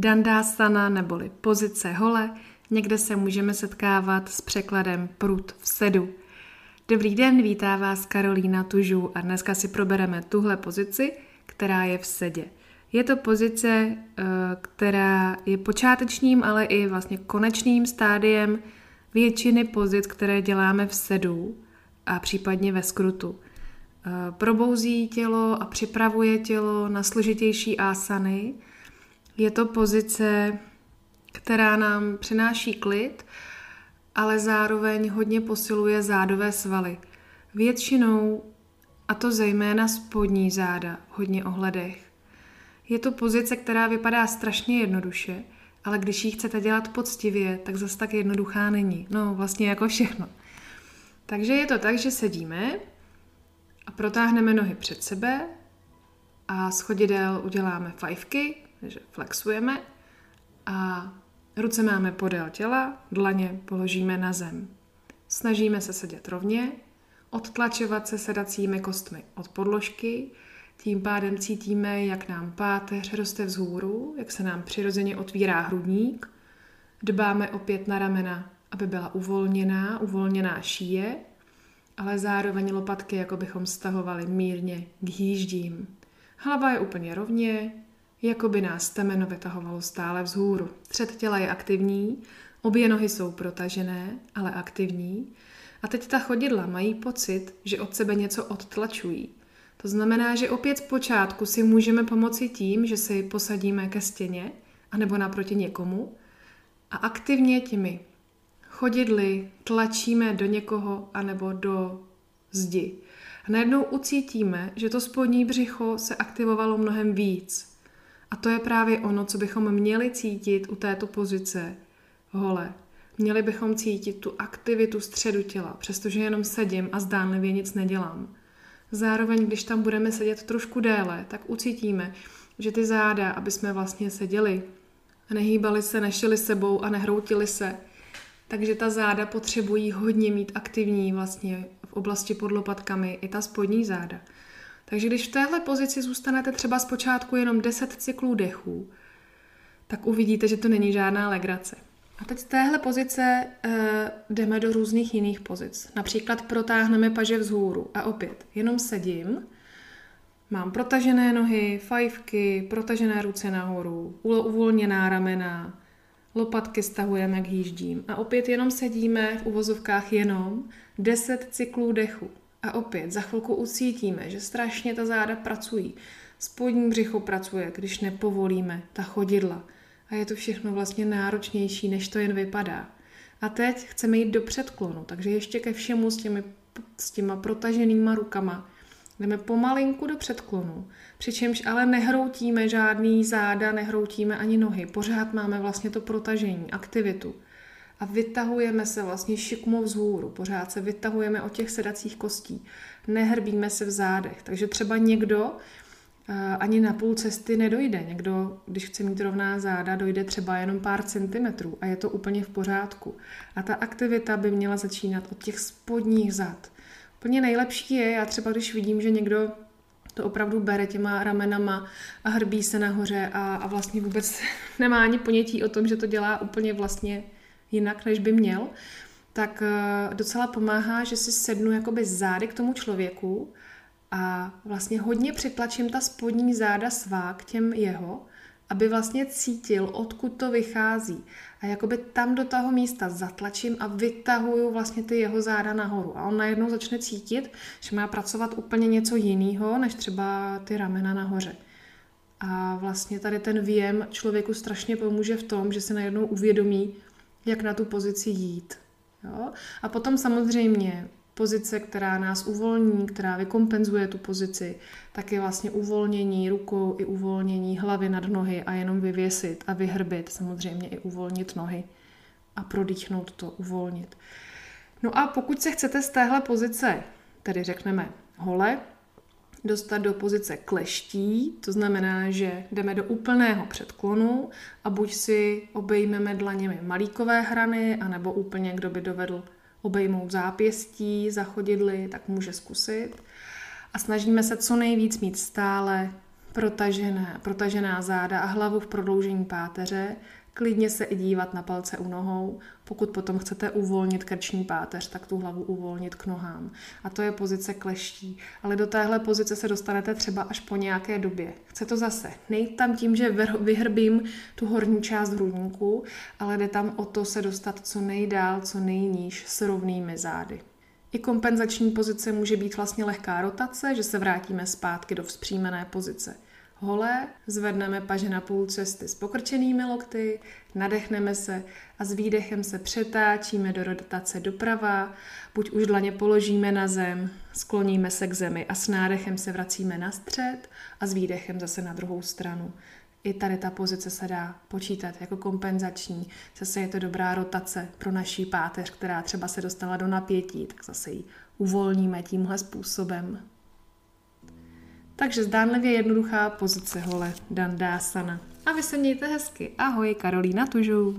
Dandásana neboli pozice hole, někde se můžeme setkávat s překladem prut v sedu. Dobrý den, vítá vás Karolína Tužů a dneska si probereme tuhle pozici, která je v sedě. Je to pozice, eh, která je počátečním, ale i vlastně konečným stádiem většiny pozic, které děláme v sedu a případně ve skrutu. Eh, probouzí tělo a připravuje tělo na složitější asany. Je to pozice, která nám přináší klid, ale zároveň hodně posiluje zádové svaly. Většinou, a to zejména spodní záda, hodně ohledech. Je to pozice, která vypadá strašně jednoduše, ale když ji chcete dělat poctivě, tak zase tak jednoduchá není. No, vlastně jako všechno. Takže je to tak, že sedíme a protáhneme nohy před sebe a z chodidel uděláme fajfky, takže flexujeme a ruce máme podél těla, dlaně položíme na zem. Snažíme se sedět rovně, odtlačovat se sedacími kostmi od podložky, tím pádem cítíme, jak nám páteř roste vzhůru, jak se nám přirozeně otvírá hrudník. Dbáme opět na ramena, aby byla uvolněná, uvolněná šíje, ale zároveň lopatky, jako bychom stahovali mírně k hýždím. Hlava je úplně rovně, jako by nás temeno vytahovalo stále vzhůru. Střed těla je aktivní, obě nohy jsou protažené, ale aktivní. A teď ta chodidla mají pocit, že od sebe něco odtlačují. To znamená, že opět zpočátku si můžeme pomoci tím, že si posadíme ke stěně anebo naproti někomu a aktivně těmi chodidly tlačíme do někoho anebo do zdi. A najednou ucítíme, že to spodní břicho se aktivovalo mnohem víc. A to je právě ono, co bychom měli cítit u této pozice hole. Měli bychom cítit tu aktivitu středu těla, přestože jenom sedím a zdánlivě nic nedělám. Zároveň, když tam budeme sedět trošku déle, tak ucítíme, že ty záda, aby jsme vlastně seděli a nehýbali se, nešili sebou a nehroutili se, takže ta záda potřebují hodně mít aktivní vlastně v oblasti pod lopatkami i ta spodní záda. Takže když v téhle pozici zůstanete třeba zpočátku jenom 10 cyklů dechů, tak uvidíte, že to není žádná legrace. A teď z téhle pozice uh, jdeme do různých jiných pozic. Například protáhneme paže vzhůru a opět jenom sedím, mám protažené nohy, fajfky, protažené ruce nahoru, uvolněná ramena, lopatky stahujeme k hýždím a opět jenom sedíme v uvozovkách jenom 10 cyklů dechu. A opět za chvilku ucítíme, že strašně ta záda pracují. Spodní břicho pracuje, když nepovolíme ta chodidla – a je to všechno vlastně náročnější, než to jen vypadá. A teď chceme jít do předklonu, takže ještě ke všemu s, těmi, s těma protaženýma rukama jdeme pomalinku do předklonu, přičemž ale nehroutíme žádný záda, nehroutíme ani nohy, pořád máme vlastně to protažení, aktivitu. A vytahujeme se vlastně šikmou vzhůru, pořád se vytahujeme od těch sedacích kostí, nehrbíme se v zádech. Takže třeba někdo ani na půl cesty nedojde. Někdo, když chce mít rovná záda, dojde třeba jenom pár centimetrů a je to úplně v pořádku. A ta aktivita by měla začínat od těch spodních zad. Úplně nejlepší je, já třeba když vidím, že někdo to opravdu bere těma ramenama a hrbí se nahoře a, a vlastně vůbec nemá ani ponětí o tom, že to dělá úplně vlastně jinak, než by měl, tak eh, docela pomáhá, že si sednu jakoby zády k tomu člověku a vlastně hodně přitlačím ta spodní záda svá k těm jeho, aby vlastně cítil, odkud to vychází. A jakoby tam do toho místa zatlačím a vytahuju vlastně ty jeho záda nahoru. A on najednou začne cítit, že má pracovat úplně něco jiného, než třeba ty ramena nahoře. A vlastně tady ten výjem člověku strašně pomůže v tom, že se najednou uvědomí, jak na tu pozici jít. Jo? A potom samozřejmě pozice, která nás uvolní, která vykompenzuje tu pozici, tak je vlastně uvolnění rukou i uvolnění hlavy nad nohy a jenom vyvěsit a vyhrbit, samozřejmě i uvolnit nohy a prodýchnout to, uvolnit. No a pokud se chcete z téhle pozice, tedy řekneme hole, dostat do pozice kleští, to znamená, že jdeme do úplného předklonu a buď si obejmeme dlaněmi malíkové hrany, anebo úplně kdo by dovedl obejmout zápěstí, zachodidly, tak může zkusit. A snažíme se co nejvíc mít stále protažené, protažená záda a hlavu v prodloužení páteře, klidně se i dívat na palce u nohou. Pokud potom chcete uvolnit krční páteř, tak tu hlavu uvolnit k nohám. A to je pozice kleští. Ale do téhle pozice se dostanete třeba až po nějaké době. Chce to zase. Nejít tam tím, že vyhrbím tu horní část hrudníku, ale jde tam o to se dostat co nejdál, co nejníž s rovnými zády. I kompenzační pozice může být vlastně lehká rotace, že se vrátíme zpátky do vzpřímené pozice holé, zvedneme paže na půl cesty s pokrčenými lokty, nadechneme se a s výdechem se přetáčíme do rotace doprava, buď už dlaně položíme na zem, skloníme se k zemi a s nádechem se vracíme na střed a s výdechem zase na druhou stranu. I tady ta pozice se dá počítat jako kompenzační. Zase je to dobrá rotace pro naší páteř, která třeba se dostala do napětí, tak zase ji uvolníme tímhle způsobem. Takže zdánlivě jednoduchá pozice hole Dandásana. A vy se mějte hezky. Ahoj, Karolína Tužou.